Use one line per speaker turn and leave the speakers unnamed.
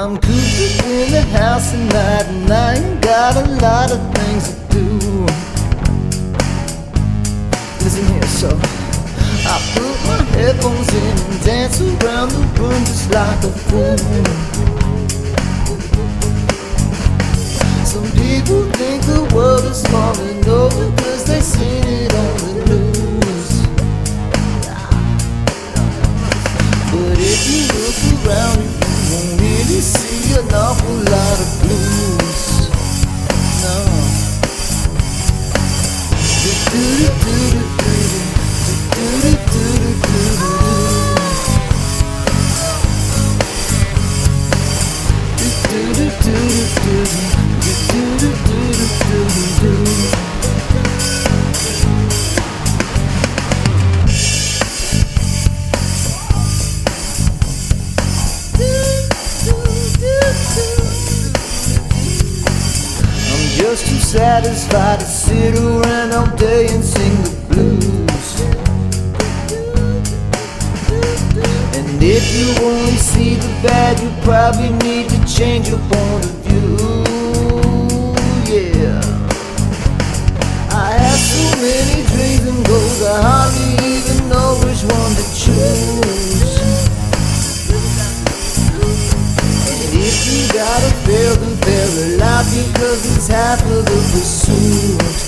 I'm cooped in the house at night and I ain't got a lot of things to do. Listen here, so I put my headphones in and dance around the room just like a fool. Some people think the world is falling over just too satisfied to sit around all day and sing the blues. And if you only see the bad, you probably need to change your point of many dreams and goals, I hardly even know which one to choose. And if you gotta fail, then fail a lot because it's half of the pursuit.